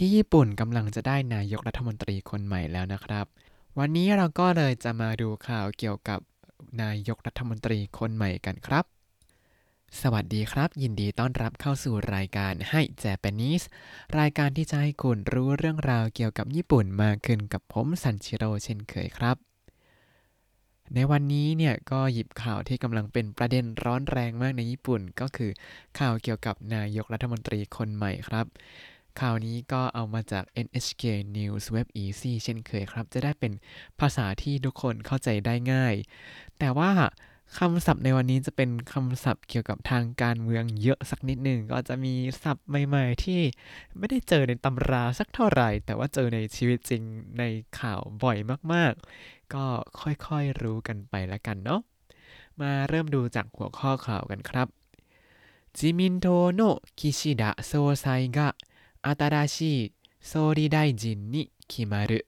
ที่ญี่ปุ่นกำลังจะได้นายกรัฐมนตรีคนใหม่แล้วนะครับ วันนี้เราก็เลยจะมาดูข่าวเกี่ยวกับนายกรัฐมนตรีคนใหม่กันครับ สวัสดีครับ ยินดีต้อนรับเข้าสู่รายการให้เจแปนิสรายการที่จะให้คุณรู้เรื่องราวเกี่ยวกับญี่ปุ่นมากขึ้นกับผมซันชิโร่เช่นเคยครับในวันนี้เนี่ยก็หยิบข่าวที่กำลังเป็นประเด็นร้อนแรงมากในญี่ปุ่น ก็คือข่าวเกี่ยวกับนายกรัฐมนตรีคนใหม่ครับ ข่าวนี้ก็เอามาจาก NHK News Web Easy เช่นเคยครับ จะได้เป็นภาษาที่ทุกคนเข้าใจได้ง่าย แต่ว่าคำศัพท์ในวันนี้จะเป็นคำศัพท์เกี่ยวกับทางการเมืองเยอะสักนิดหนึ่งก็จะมีศัพท์ใหม่ ๆ ที่ไม่ได้เจอในตำราสักเท่าไหร่ แต่ว่าเจอในชีวิตจริงในข่าวบ่อยมากๆ ก็ค่อยๆรู้กันไปละกันเนาะมาเริ่มดูจากหัวข้อข่าวกันครับจิมินโตโนกิชิดะโซไซกะ 新しい総理大臣に決まる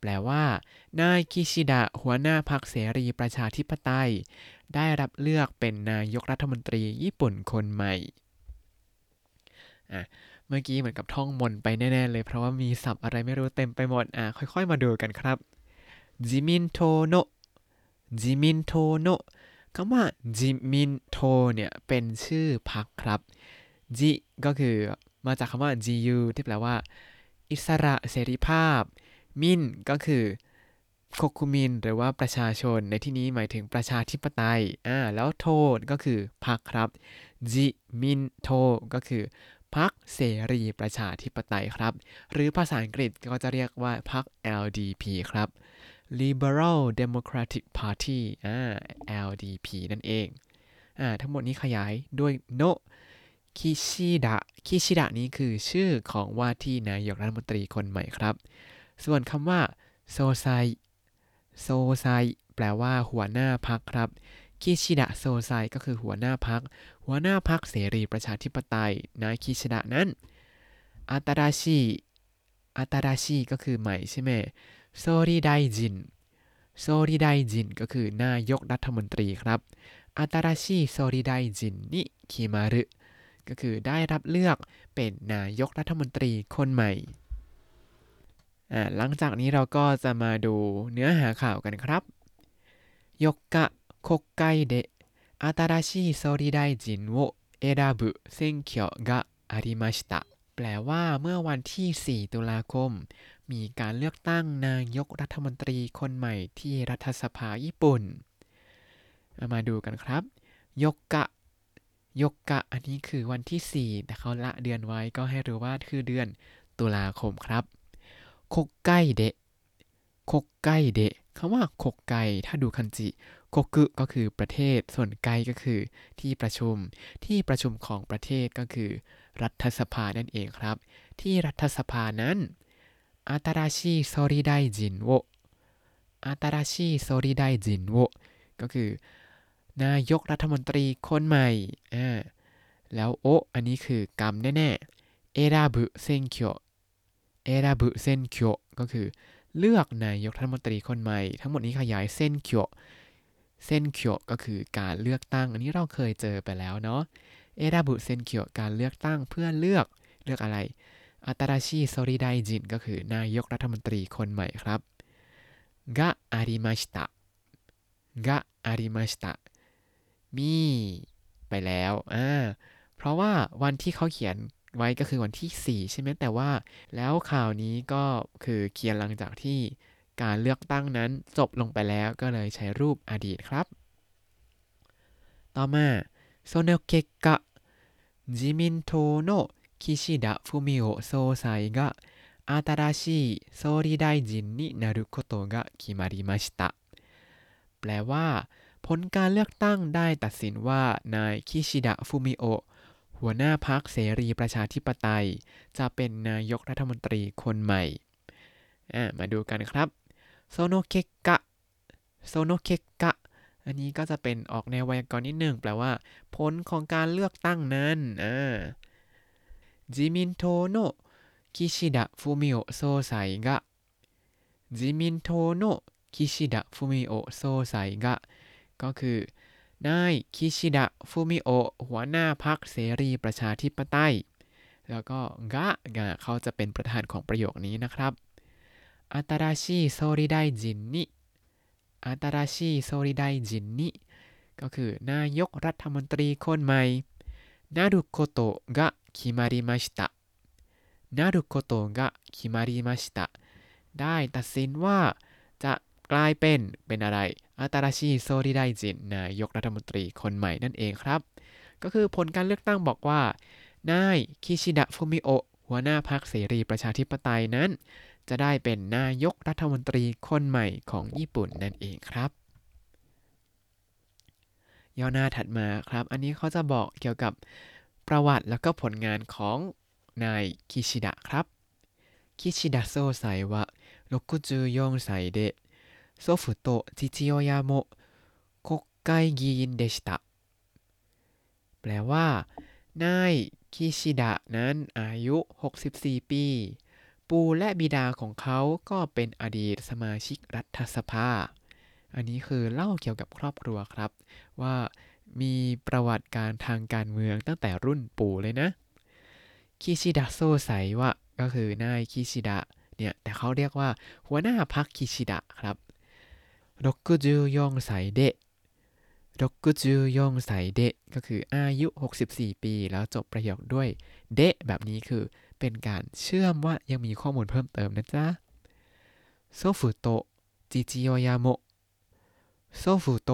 แปลว่า นายคิชิดะหัวหน้าพรรคเสรีประชาธิปไตย ได้รับเลือกเป็นนายกรัฐมนตรีญี่ปุ่นคนใหม่อ่ะเมื่อกี้เหมือนกับท่องมนต์ไปแน่ ๆ เลย เพราะว่ามีศัพท์อะไรไม่รู้เต็มไปหมดอ่ะค่อย ๆ มาดูกันครับจิมินโทโนะจิมินโทโนะคำว่าจิมินโทเนี่ยเป็นชื่อพรรคครับจิก็คือ มาจากคำว่า GU ที่แปลว่า อิสระเสรีภาพ 民 ก็คือ 国民 หรือว่าประชาชน ในที่นี้หมายถึงประชาธิปไตยอ่าแล้วโทก็คือพรรคครับ 自民党 ก็คือพรรคเสรีประชาธิปไตยครับ หรือภาษาอังกฤษก็จะเรียกว่าพรรค LDP ครับ Liberal Democratic Party อ่า LDP นั่นเองอ่าทั้งหมดนี้ขยายด้วยโน คิชิดะคิชิดะนี้คือชื่อของว่าที่นายกรัฐมนตรีคนใหม่ครับ ส่วนคำว่าโซไซโซไซแปลว่าหัวหน้าพักครับคิชิดะโซไซก็คือหัวหน้าพัก หัวหน้าพักเสรีประชาธิปไตยนายคิชิดะนั้นอัตราชีอัตราชีก็คือใหม่ใช่ไหมโซริไดจินโซริไดจินก็คือนายกรัฐมนตรีครับอัตราชีโซริไดจินนิคิมารุ ก็คือได้รับเลือกเป็นนายกรัฐมนตรีคนใหม่ หลังจากนี้เราก็จะมาดูเนื้อหาข่าวกันครับยกกะ国会で新しい総理大臣を選ぶ選挙がありましたแปลว่าเมื่อวันที่ 4 ตุลาคม มีการเลือกตั้งนายกรัฐมนตรีคนใหม่ที่รัฐสภาญี่ปุ่น มาดูกันครับยกกะ ยกกะอันนี้คือวันที่ 4 แต่เขาละเดือนไว้ก็ให้รู้ว่าคือเดือนตุลาคมครับคกไกเดะคกไกเดะคำว่าคกไกถ้าดูคันจิคกุก็คือประเทศ ส่วนไกก็คือที่ประชุม ที่ประชุมของประเทศก็คือ รัฐสภานั่นเองครับ ที่รัฐสภานั้นอาตาราชิโซริไดจินโวอาตาราชิโซริไดจินโวก็คือ นายกรัฐมนตรีคนใหม่อ่าแล้วโออันนี้คือกรรมแน่ๆเอราบุเซนเคียวเอราบุเซนเคียวก็คือเลือกนายกรัฐมนตรีคนใหม่ ทั้งหมดนี้ขยายเส้นเคียวเส้นเคียวก็คือการเลือกตั้ง อันนี้เราเคยเจอไปแล้วเนาะเอราบุเซนเคียวการเลือกตั้งเพื่อเลือกเลือกอะไรอัตราชิโซริไดจินก็คือนายกรัฐมนตรีคนใหม่ครับกะอาริมาชิตะกะอาริมาชิตะ มีไปแล้ว อ่า เพราะว่าวันที่เขาเขียนไว้ก็คือวันที่ 4 ใช่ไหมแต่ว่าแล้วข่าวนี้ก็คือเขียนหลังจากที่การเลือกตั้งนั้นจบลงไปแล้วก็เลยใช้รูปอดีตครับ ต่อมาโซโนเกกะ自民党の岸田文雄総裁が新しい総理大臣になることが決まりましたแปลว่า ผลการเลือกตั้งได้ตัดสินว่านายคิชิดะฟูมิโอหัวหน้าพรรคเสรีประชาธิปไตย จะเป็นนายกรัฐมนตรีคนใหม่มาดูกันครับ その結果その結果 อันนี้ก็จะเป็นออกแนวไวยากรณ์นิดหนึ่งแปลว่า ผลของการเลือกตั้งนั้น 自民党の岸田文雄総裁が自民党の岸田文雄総ไซกะ ก็คือนายคิชิดะฟูมิโอหัวหน้าพรรคเสรีประชาธิปไตย แล้วก็กะกะเขาจะเป็นประธานของประโยคนี้นะครับอัตราชีโซริไดจินนิอัตราชีโซริไดจินนิก็คือนายกรัฐมนตรีคนใหม่นารุโกโตะกะคิมาริมาชิตะนารุโกโตะกะคิมาริมาชิตะได้ตัดสินว่า กลายเป็นเป็นอะไรอัตาราชีโซริไดจินนายกรัฐมนตรีคนใหม่นั่นเองครับ ก็คือผลการเลือกตั้งบอกว่า นายคิชิดะฟุมิโอะหัวหน้าพรรคเสรีประชาธิปไตยนั้น จะได้เป็นนายกรัฐมนตรีคนใหม่ของญี่ปุ่นนั่นเองครับ ย่อหน้าถัดมาครับ อันนี้เขาจะบอกเกี่ยวกับประวัติแล้วก็ผลงานของนายคิชิดะครับคิชิดะโซไซวะ64歳で祖父と父親も国会議員でしたแปลว่า นายคิชิดะนั้นอายุ 64 ปี ปู่และบิดาของเขาก็เป็นอดีตสมาชิกรัฐสภา อันนี้คือเล่าเกี่ยวกับครอบครัวครับ ว่ามีประวัติการทางการเมืองตั้งแต่รุ่นปู่เลยนะ คิชิดะโซไซวะก็คือนายคิชิดะเนี่ย แต่เขาเรียกว่าหัวหน้าพรรคคิชิดะครับ 64ไซเดะ64ไซเดะก็คืออายุ 64 ปี แล้วจบประโยคด้วยเดะแบบนี้คือเป็นการเชื่อมว่ายังมีข้อมูลเพิ่มเติมนะจ๊ะโซฟุโตะ父親も祖父と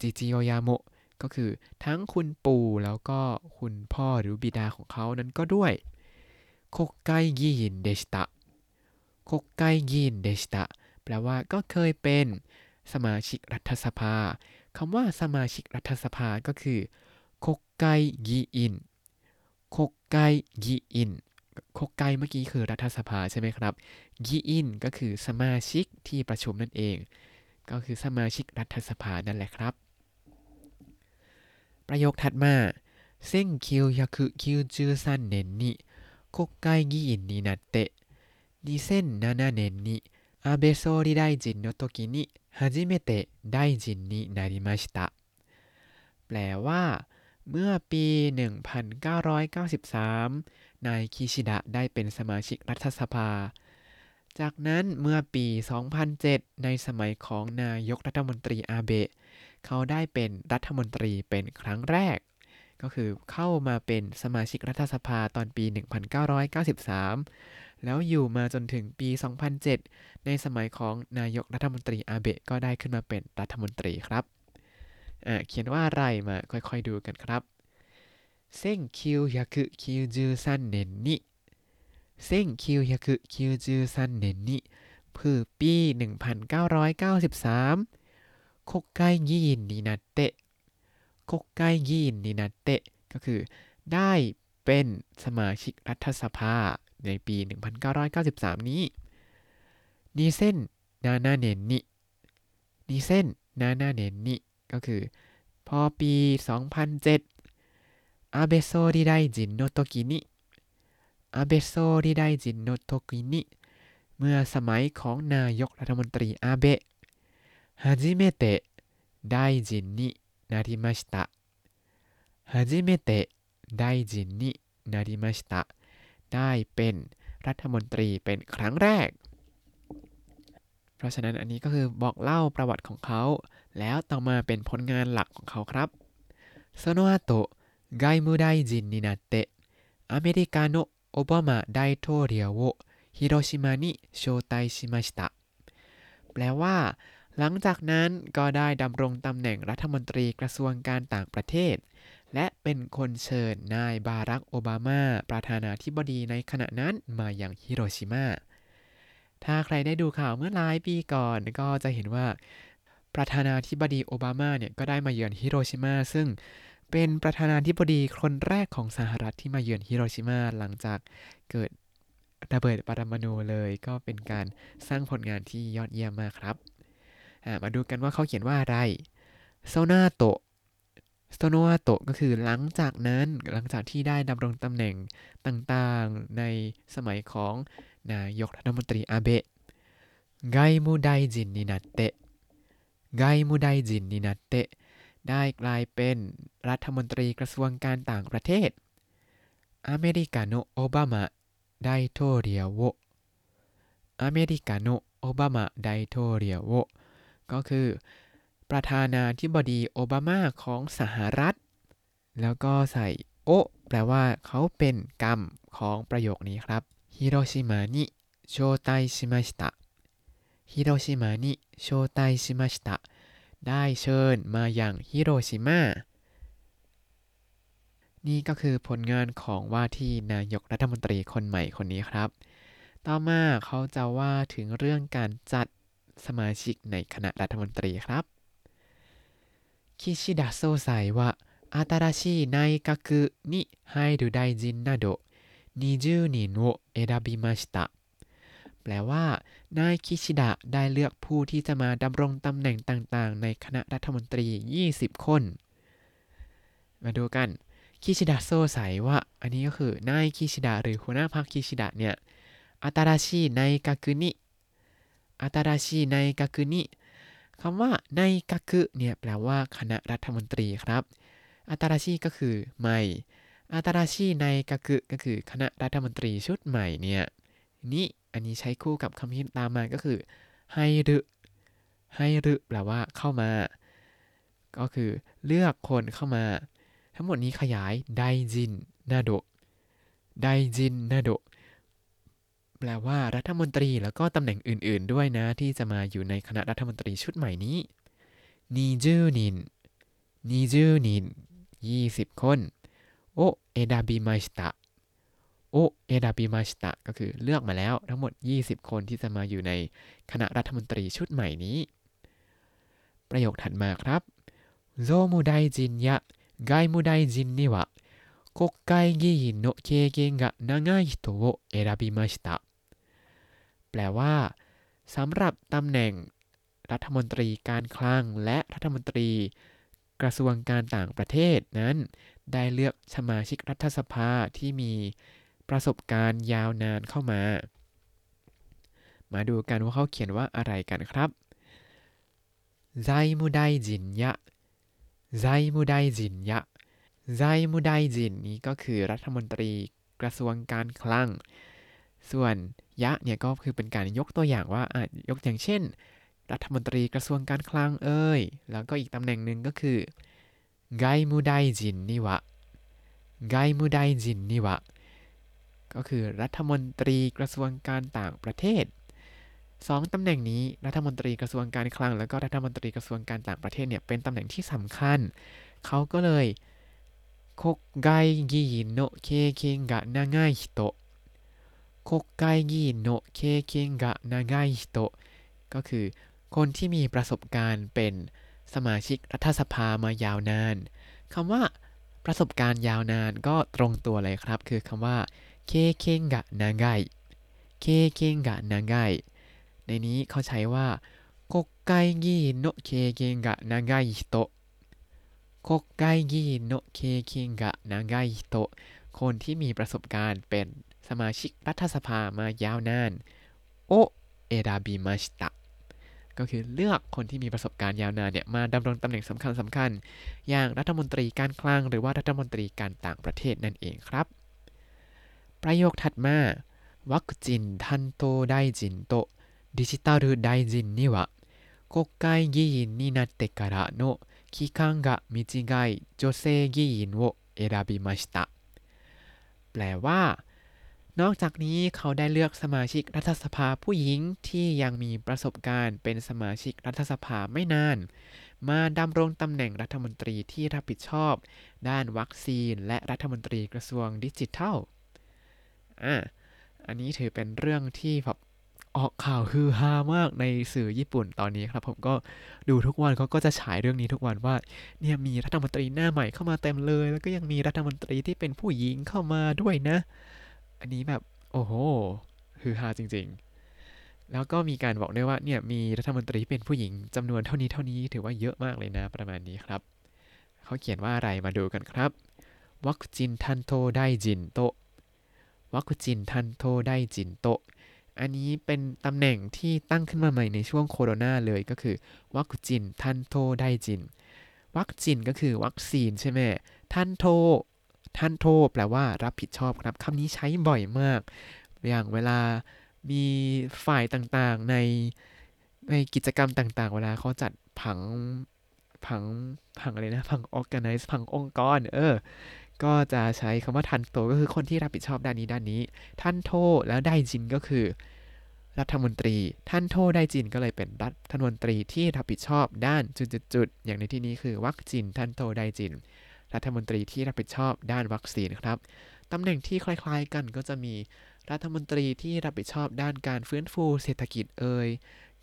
父親も ก็คือทั้งคุณปู่แล้วก็คุณพ่อหรือบิดาของเขานั้นก็ด้วย国会議員でした国会議員でした แปลว่าก็เคยเป็น สมาชิกรัฐสภาคำว่าสมาชิกรัฐสภาก็คือโคกไกยีอินโคกไกยีอินโคกไกเมื่อกี้คือรัฐสภาใช่ไหมครับยีอินก็คือสมาชิกที่ประชุมนั่นเอง ก็คือสมาชิกรัฐสภานั่นแหละครับ ประโยคถัดมา1993年に国会議員になって2007年に安倍総理大臣の時に 初めて大臣になりましたแปลว่า เมื่อปี 1993 นายคิชิดะได้เป็นสมาชิกรัฐสภา จากนั้นเมื่อปี 2007 ในสมัยของนายกรัฐมนตรีอาเบะ เขาได้เป็นรัฐมนตรีเป็นครั้งแรก ก็คือเข้ามาเป็นสมาชิกรัฐสภาตอนปี 1993 แล้วอยู่มาจนถึงปี 2007 ในสมัยของนายกรัฐมนตรีอาเบะก็ได้ขึ้นมาเป็นรัฐมนตรีครับ เขียนว่าอะไรมาค่อยๆดูกันครับเส้นคิวยักคิวจูนเนนนิเส้นยักคิสิคือปี 1993คุกไกยีนนินาเตะคกไกยีนนินาเตะก็คือได้เป็นสมาชิกรัฐสภา ในปี 1993 นี้นีเส้นนานาเนนินีเส้นนานาเนนิก็คือ พอปี 2007 安倍総理大臣のときに安倍総理大臣のときに เมื่อสมัยของนายกรัฐมนตรีอาเบะ 初めて大臣になりました初めて大臣になりました เป็นรัฐมนตรีเป็นครั้งแรก เพราะฉะนั้นอันนี้ก็คือบอกเล่าประวัติของเขา แล้วต่อมาเป็นผลงานหลักของเขาครับその後外務大臣になってアメリカのオバマ大統領をฮิโรชิมานิโชไตชิมาชิตะแปลว่า หลังจากนั้นก็ได้ดำรงตำแหน่งรัฐมนตรีกระทรวงการต่างประเทศ และเป็นคนเชิญนายบารักโอบามา ประธานาธิบดีในขณะนั้นมาอย่างฮิโรชิมา ถ้าใครได้ดูข่าวเมื่อหลายปีก่อนก็จะเห็นว่า ประธานาธิบดีโอบามาเนี่ยก็ได้มาเยือนฮิโรชิมา ซึ่งเป็นประธานาธิบดีคนแรกของสหรัฐที่มาเยือนฮิโรชิมาหลังจากเกิดระเบิดปรมาณูเลยก็เป็นการสร้างผลงานที่ยอดเยี่ยมมากครับ มาดูกันว่าเขาเขียนว่าอะไรโซนาโต สโตโนะโตก็คือหลังจากนั้นหลังจากที่ได้ดำรงตำแหน่งต่างๆในสมัยของนายกรัฐมนตรีอาเบะ 外務大臣になって外務大臣になって ได้กลายเป็นรัฐมนตรีกระทรวงการต่างประเทศ アメリカのオバマ大統領をアメリカのオバマ大統領を ก็คือ ประธานาธิบดีโอบามาของสหรัฐ แล้วก็ใส่ を แปลว่าเขาเป็นกรรมของประโยคนี้ครับ 広島に招待しました広島に招待しました ได้เชิญมาอย่างฮิโรชิมานี่ก็คือผลงานของว่าที่นายกรัฐมนตรีคนใหม่คนนี้ครับ ต่อมาเขาจะว่าถึงเรื่องการจัดสมาชิกในคณะรัฐมนตรีครับ คิชิดะโซไซว่า新しい内閣に入る大臣など20人を選びましたแปลว่า นายคิชิดะได้เลือกผู้ที่จะมาดำรงตำแหน่งต่างๆ ในคณะรัฐมนตรี 20 คน มาดูกันคิชิดะโซไซว่า อันนี้ก็คือนายคิชิดะหรือหัวหน้าพรรคคิชิดะเนี่ยอัตราชีในกากุนิอัตราชีในกากุนิ คำว่าในกากุเนี่ยแปลว่าคณะรัฐมนตรีครับอัตราชีก็คือใหม่อัตราชีในกากุก็คือคณะรัฐมนตรีชุดใหม่เนี่ยนี่อันนี้ใช้คู่กับคำที่ตามมาก็คือให้รึให้รึแปลว่าเข้ามา ก็คือเลือกคนเข้ามา ทั้งหมดนี้ขยายไดจินนาโดไดจินนาโด แปลว่ารัฐมนตรีแล้วก็ตำแหน่งอื่นๆด้วยนะ ที่จะมาอยู่ในคณะรัฐมนตรีชุดใหม่นี้นิจูนินนิจูนินยี่สิบคนโอเอดาบิมาชิตะโอเอดาบิมาชิตะก็คือเลือกมาแล้วทั้งหมด 20 คนที่จะมาอยู่ในคณะรัฐมนตรีชุดใหม่นี้ ประโยคถัดมาครับโซมุไดจินยะไกมุไดจินには国会議員の経験が長い人を選びました แปลว่าสำหรับตำแหน่งรัฐมนตรีการคลังและรัฐมนตรี กระทรวงการต่างประเทศนั้น ได้เลือกสมาชิกรัฐสภาที่มีประสบการณ์ยาวนานเข้ามา มาดูกันว่าเขาเขียนว่าอะไรกันครับไซมุไดจินยะไซมุไดจินยะไซมุไดจินนี้ก็คือรัฐมนตรีกระทรวงการคลัง ส่วน ยะเนี่ยก็คือเป็นการยกตัวอย่างว่าอะยกอย่างเช่น รัฐมนตรีกระทรวงการคลังเอ่ยแล้วก็อีกตำแหน่งหนึ่งก็คือไกมูไดจินนิวะไกมูไดจินนิวะก็คือรัฐมนตรีกระทรวงการต่างประเทศสองตำแหน่งนี้รัฐมนตรีกระทรวงการคลัง แล้วก็รัฐมนตรีกระทรวงการต่างประเทศเนี่ยเป็นตำแหน่งที่สำคัญ เขาก็เลยคกไกยิโนเคคงกะนางายฮิโตะ 国会議員の経験が長い人ก็คือ คนที่มีประสบการณ์เป็นสมาชิกรัฐสภามายาวนานคำว่าประสบการณ์ยาวนานก็ตรงตัวเลยครับ คือคำว่าเคเคนกะนางไกเคเคนกะนางไกในนี้เขาใช้ว่า国会議員の経験が長い人国会議員の経験が長い人คนที่มีประสบการณ์เป็น สมาชิกรัฐสภามายาวนานโอเอราบิมาชิตะก็คือเลือกคนที่มีประสบการณ์ยาวนานเนี่ยมาดำรงตำแหน่งสำคัญสำคัญ อย่างรัฐมนตรีการคลังหรือว่ารัฐมนตรีการต่างประเทศนั่นเองครับ ประโยคถัดมาวัคซีนทันโตไดจินโตดิจิタル大臣には国会議員になってからの期間が短い女性議員を選びましたแปลว่า นอกจากนี้เขาได้เลือกสมาชิกรัฐสภาผู้หญิงที่ยังมีประสบการณ์เป็นสมาชิกรัฐสภาไม่นาน มาดำรงตำแหน่งรัฐมนตรีที่รับผิดชอบ ด้านวัคซีน และรัฐมนตรีกระทรวงดิจิทัล อะ อันนี้ถือเป็นเรื่องที่แบบออกข่าวฮือฮามากในสื่อญี่ปุ่นตอนนี้ครับ ผมก็ดูทุกวันเขาก็จะฉายเรื่องนี้ทุกวันว่าเนี่ยมีรัฐมนตรีหน้าใหม่เข้ามาเต็มเลย แล้วก็ยังมีรัฐมนตรีที่เป็นผู้หญิงเข้ามาด้วยนะ อันนี้แบบโอ้โหฮือฮาจริง ๆ แล้วก็มีการบอกด้วยว่าเนี่ยมีรัฐมนตรีเป็นผู้หญิงจำนวนเท่านี้เท่านี้ถือว่าเยอะมากเลยนะประมาณนี้ครับ เขาเขียนว่าอะไรมาดูกันครับ ワクチン担当大臣とワクチン担当大臣と อันนี้เป็นตำแหน่งที่ตั้งขึ้นมาใหม่ในช่วงโคโรนาเลยก็คือワクチン担当大臣ワクチン ก็คือวัคซีนใช่ไหม担当 担当 แปลว่ารับผิดชอบครับคำนี้ใช้บ่อยมาก อย่างเวลามีฝ่ายต่างๆในในกิจกรรมต่างๆ เวลาเขาจัดผังผังผังอะไรนะผัง organize ผังองค์กร เออ ก็จะใช้คำว่าทันโตก็คือคนที่รับผิดชอบด้านนี้ด้านนี้ ท่านโทแล้วได้จินก็คือ รัฐมนตรี ท่านโทได้จินก็เลยเป็นรัฐมนตรีที่รับผิดชอบด้านจุดๆอย่างในที่นี้คือวัคซีนท่านโทได้จิน รัฐมนตรีที่รับผิดชอบด้านวัคซีนครับตำแหน่งที่คล้ายๆกันก็จะมีรัฐมนตรีที่รับผิดชอบด้านการฟื้นฟูเศรษฐกิจเอ่ย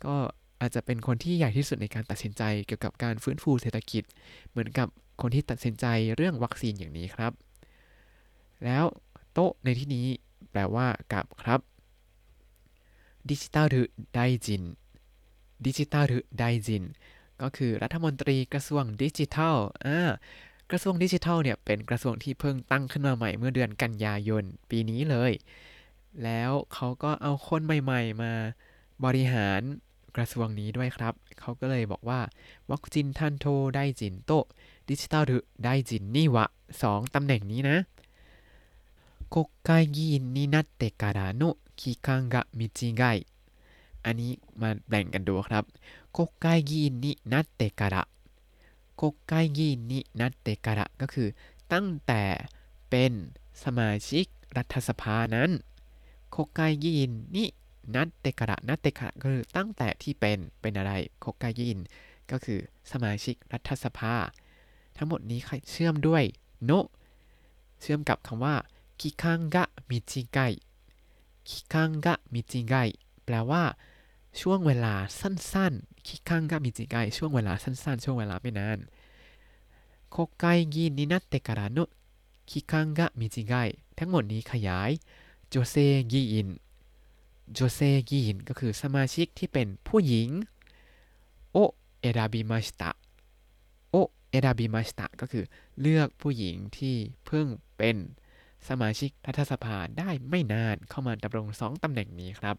ก็อาจจะเป็นคนที่ใหญ่ที่สุดในการตัดสินใจเกี่ยวกับการฟื้นฟูเศรษฐกิจ เหมือนกับคนที่ตัดสินใจเรื่องวัคซีนอย่างนี้ครับ แล้วと ในที่นี้แปลว่ากับครับデジタル庁大臣デジタル庁大臣 ก็คือรัฐมนตรีกระทรวงดิจิทัลอ่า กระทรวงดิจิทัลเนี่ยเป็นกระทรวงที่เพิ่งตั้งขึ้นมาใหม่เมื่อเดือนกันยายนปีนี้เลย แล้วเขาก็เอาคนใหม่ๆมาบริหารกระทรวงนี้ด้วยครับ เขาก็เลยบอกว่าวัคซีนทันโทได้จินโตดิจิทัลได้จินนี่วะสองตำแหน่งนี้นะ国会議員になってからの期間が短いอันนี้มาแบ่งกันดูครับ国会議員になってから โกกไกยีนินัตเตกะระก็คือตั้งแต่เป็นสมาชิกรัฐสภานั้นโคกไกยินนินัตเตกะระนัตเตกะระคือตั้งแต่ที่เป็นเป็นอะไรโคกไกยิน ก็คือสมาชิกรัฐสภา ทั้งหมดนี้เชื่อมด้วยโนเชื่อมกับคำว่าคิคังกะมิจิไกคิคังกะมิจิไกแปลว่า ช่วงเวลาสั้น ๆคิคังกะมิจิไกช่วงเวลาสั้นๆ ช่วงเวลาไม่นานโคกายยินนินัตเตกระโนคิคังทั้งหมดนี้ขยายโจเซยิอินโจเซกินก็คือสมาชิกที่เป็นผู้หญิงโอเอราบิมาสตะโอเอราบิมาสตะก็คือเลือกผู้หญิงที่เพิ่งเป็นสมาชิกรัฐสภาได้ไม่นานเข้ามาดำรงสองตำแหน่งนี้ครับ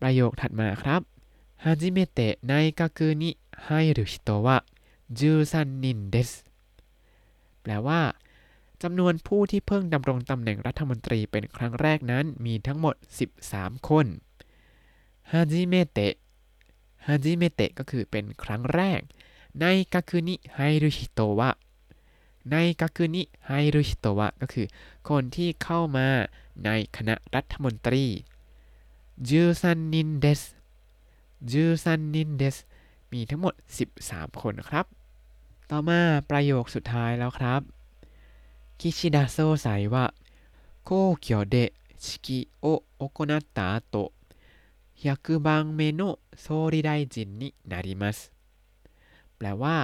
ประโยคถัดมาครับ初めて内閣に入る人は13人ですแปลว่าจำนวนผู้ที่เพิ่งดำรงตำแหน่งรัฐมนตรีเป็นครั้งแรกนั้นมีทั้งหมด 13 คนฮาจิเมเตะฮาจิเมเตะก็คือเป็นครั้งแรก ในกาคุนิไฮรุฮิโตวะ ในกาคุนิไฮรุฮิโตวะก็คือ คนที่เข้ามาในคณะรัฐมนตรี จูซันนินเดสจูซันนินเดสมีทั้งหมด 13 คนครับ ต่อมาประโยคสุดท้ายแล้วครับ岸田総裁は皇居で式を行った後100番目の総理大臣になりますแปลว่า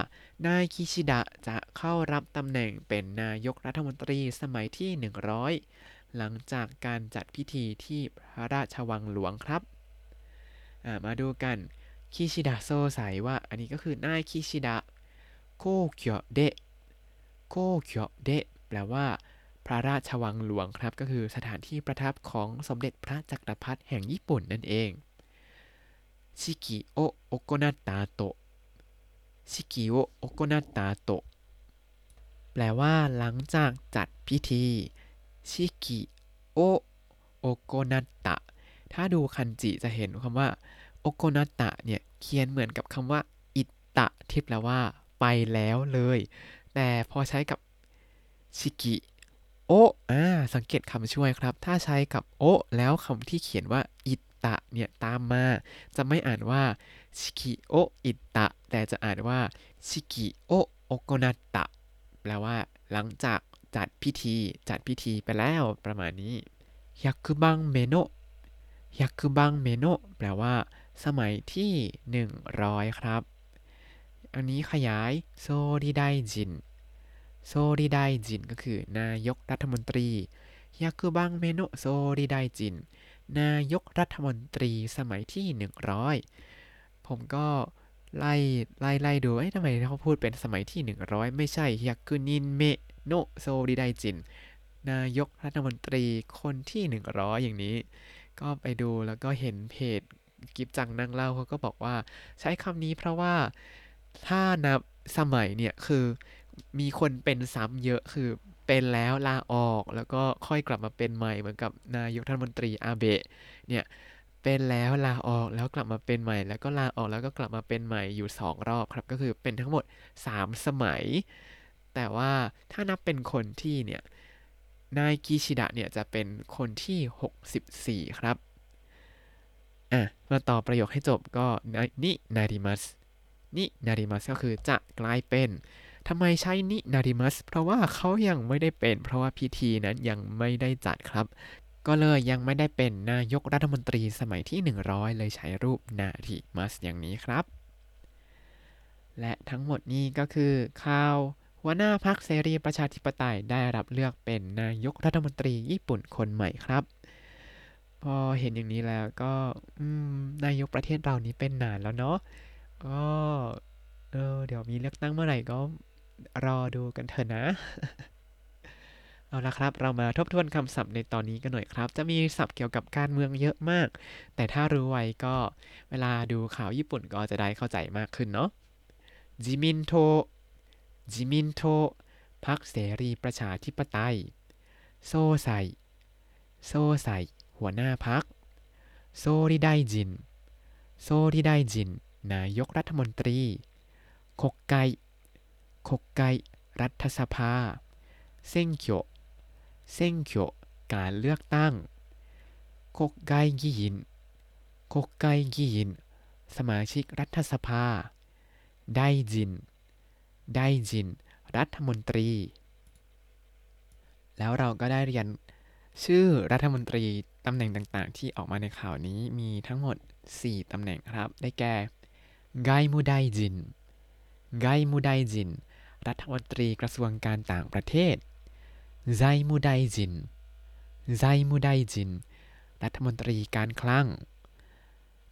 นายคิชิดะจะเข้ารับตำแหน่งเป็นนายกรัฐมนตรีสมัยที่ 100 หลังจากการจัดพิธีที่พระราชวังหลวงครับ มาดูกันคิชิดะโซไซว่า อันนี้ก็คือนายคิชิดะโคเกียวเดะโคเกียวเดะแปลว่า พระราชวังหลวงครับ ก็คือสถานที่ประทับของสมเด็จพระจักรพรรดิแห่งญี่ปุ่นนั่นเองชิกิโอโอโกนาตาโตชิกิโอโอโกนาตาโตแปลว่าหลังจากจัดพิธี ชิกิโอโอโกนาตะ ถ้าดูคันจิจะเห็นคำว่าโอโกนาตะเนี่ยเขียนเหมือนกับคำว่าอิตะที่แปลว่า ไปแล้วเลย แต่พอใช้กับชิกิโออ่าสังเกตคำช่วยครับ ถ้าใช้กับโอแล้วคำที่เขียนว่าอิตะเนี่ยตามมา จะไม่อ่านว่าชิกิโอいった แต่จะอ่านว่า 式を行った แปลว่า หลังจาก จัดพิธีจัดพิธีไปแล้วประมาณนี้100番目の100番目の แปลว่า สมัยที่ 100 ครับ อันนี้ขยาย総理大臣総理大臣 ก็คือนายกรัฐมนตรี100番目の総理大臣นายกรัฐมนตรีสมัยที่ 100 ผมก็ไล่ไล่ไล่ดูเอ้ยทำไมเขาพูดเป็นสมัยที่ 100 ไม่ใช่ยากุนินเม โนโซริไดจิน นายกรัฐมนตรีคนที่ 100 อย่างนี้ ก็ไปดูแล้วก็เห็นเพจกิฟจังนั่งเล่าเขาก็บอกว่า ใช้คำนี้เพราะว่าถ้านับสมัยเนี่ย คือมีคนเป็นซ้ำเยอะคือเป็นแล้วลาออกแล้วก็ค่อยกลับมาเป็นใหม่เหมือนกับนายกรัฐมนตรีอาเบะเนี่ยเป็นแล้วลาออกแล้วกลับมาเป็นใหม่ แล้วก็ลาออกแล้วก็กลับมาเป็นใหม่อยู่สองรอบครับ ก็คือเป็นทั้งหมด 3 สมัย แต่ว่าถ้านับเป็นคนที่เนี่ยนายกิชิดะเนี่ยจะเป็นคนที่ 64 ครับ อะ มาต่อประโยคให้จบก็นินาริมัสนินาริมัสก็คือจะกลายเป็นทำไมใช้นินาริมัสเพราะว่าเขายังไม่ได้เป็น เพราะว่าพิธีนั้นยังไม่ได้จัดครับ ก็เลยยังไม่ได้เป็นนายกรัฐมนตรีสมัยที่ 100 เลยใช้รูปนาริมัสอย่างนี้ครับ และทั้งหมดนี้ก็คือข่าว หัวหน้าพรรคเสรีประชาธิปไตยได้รับเลือกเป็นนายกรัฐมนตรีญี่ปุ่นคนใหม่ครับ พอเห็นอย่างนี้แล้วก็นายกประเทศเรานี้เป็นนานแล้วเนาะก็เออเดี๋ยวมีเลือกตั้งเมื่อไหร่ก็รอดูกันเถอะนะ เอาละครับ เรามาทบทวนคำศัพท์ในตอนนี้กันหน่อยครับ จะมีศัพท์เกี่ยวกับการเมืองเยอะมาก แต่ถ้ารู้ไว้ก็เวลาดูข่าวญี่ปุ่นก็จะได้เข้าใจมากขึ้นเนาะ自民党 自民党 พรรคเสรีประชาธิปไตย โซไซโซไซหัวหน้าพรรคโซริไดจิน โซริไดจิน นายกรัฐมนตรีคกไกคกไกรัฐสภา เซ็งเคียวเซ็งเคียวการเลือกตั้งคกไกกียินคกไกกียิน สมาชิกรัฐสภา ไดจิน ไดจินรัฐมนตรี แล้วเราก็ได้เรียนชื่อรัฐมนตรีตำแหน่งต่างๆ ที่ออกมาในข่าวนี้มีทั้งหมด 4ตำแหน่งครับ ได้แก่ไกมูไดจินไกมูไดจิน รัฐมนตรีกระทรวงการต่างประเทศไซมูไดจินไซมูไดจิน รัฐมนตรีการคลัง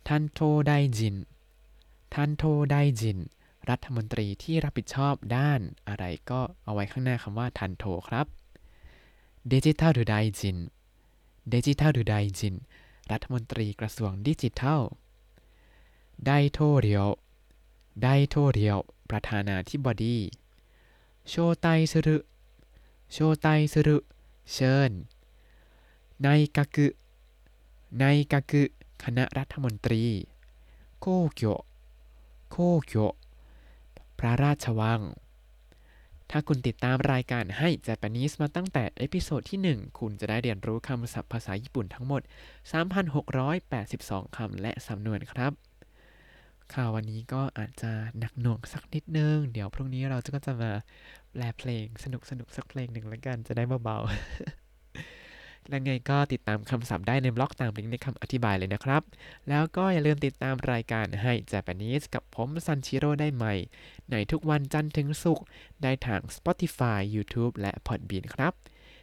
ทันโทไดจิน ทันโทไดจิน รัฐมนตรีที่รับผิดชอบด้านอะไรก็เอาไว้ข้างหน้าคำว่าทันโทครับเดจิทัลดูไดจินเดจิทัลดูไดจินรัฐมนตรีกระทรวงดิจิทัลไดโทเรียวไดโทเรียวประธานาธิบดีโชไตซึรุโชไตซึรุเชิญในกะกุในกะกุคณะรัฐมนตรีโคเกียวโคเกียว พระราชวัง ถ้าคุณติดตามรายการให้ Japanese มาตั้งแต่ episode ที่ 1 คุณจะได้เรียนรู้คำศัพท์ภาษาญี่ปุ่นทั้งหมด 3,682 คำและสำนวนครับข่าววันนี้ก็อาจจะหนักหน่วงสักนิดนึง เดี๋ยวพรุ่งนี้เราจะก็จะมาแปลเพลงสนุกสนุกสักเพลงหนึ่งแล้วกันจะได้เบาๆ และไงก็ติดตามคำศัพท์ได้ในบล็อกตามลิงก์ในคำอธิบายเลยนะครับ แล้วก็อย่าลืมติดตามรายการให้ Japanese กับผมซันชิโร่ได้ใหม่ ในทุกวันจันทร์ถึงศุกร์ได้ทาง Spotify YouTube และ Podbean ครับ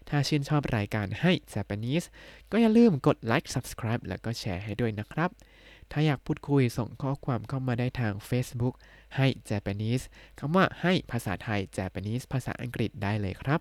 ถ้าชื่นชอบรายการให้ Japanese ก็อย่าลืมกดไลค์ Subscribe แล้วก็แชร์ให้ด้วยนะครับ ถ้าอยากพูดคุยส่งข้อความเข้ามาได้ทาง Facebook ให้ Japanese คำว่าให้ภาษาไทย Japanese ภาษาอังกฤษได้เลยครับ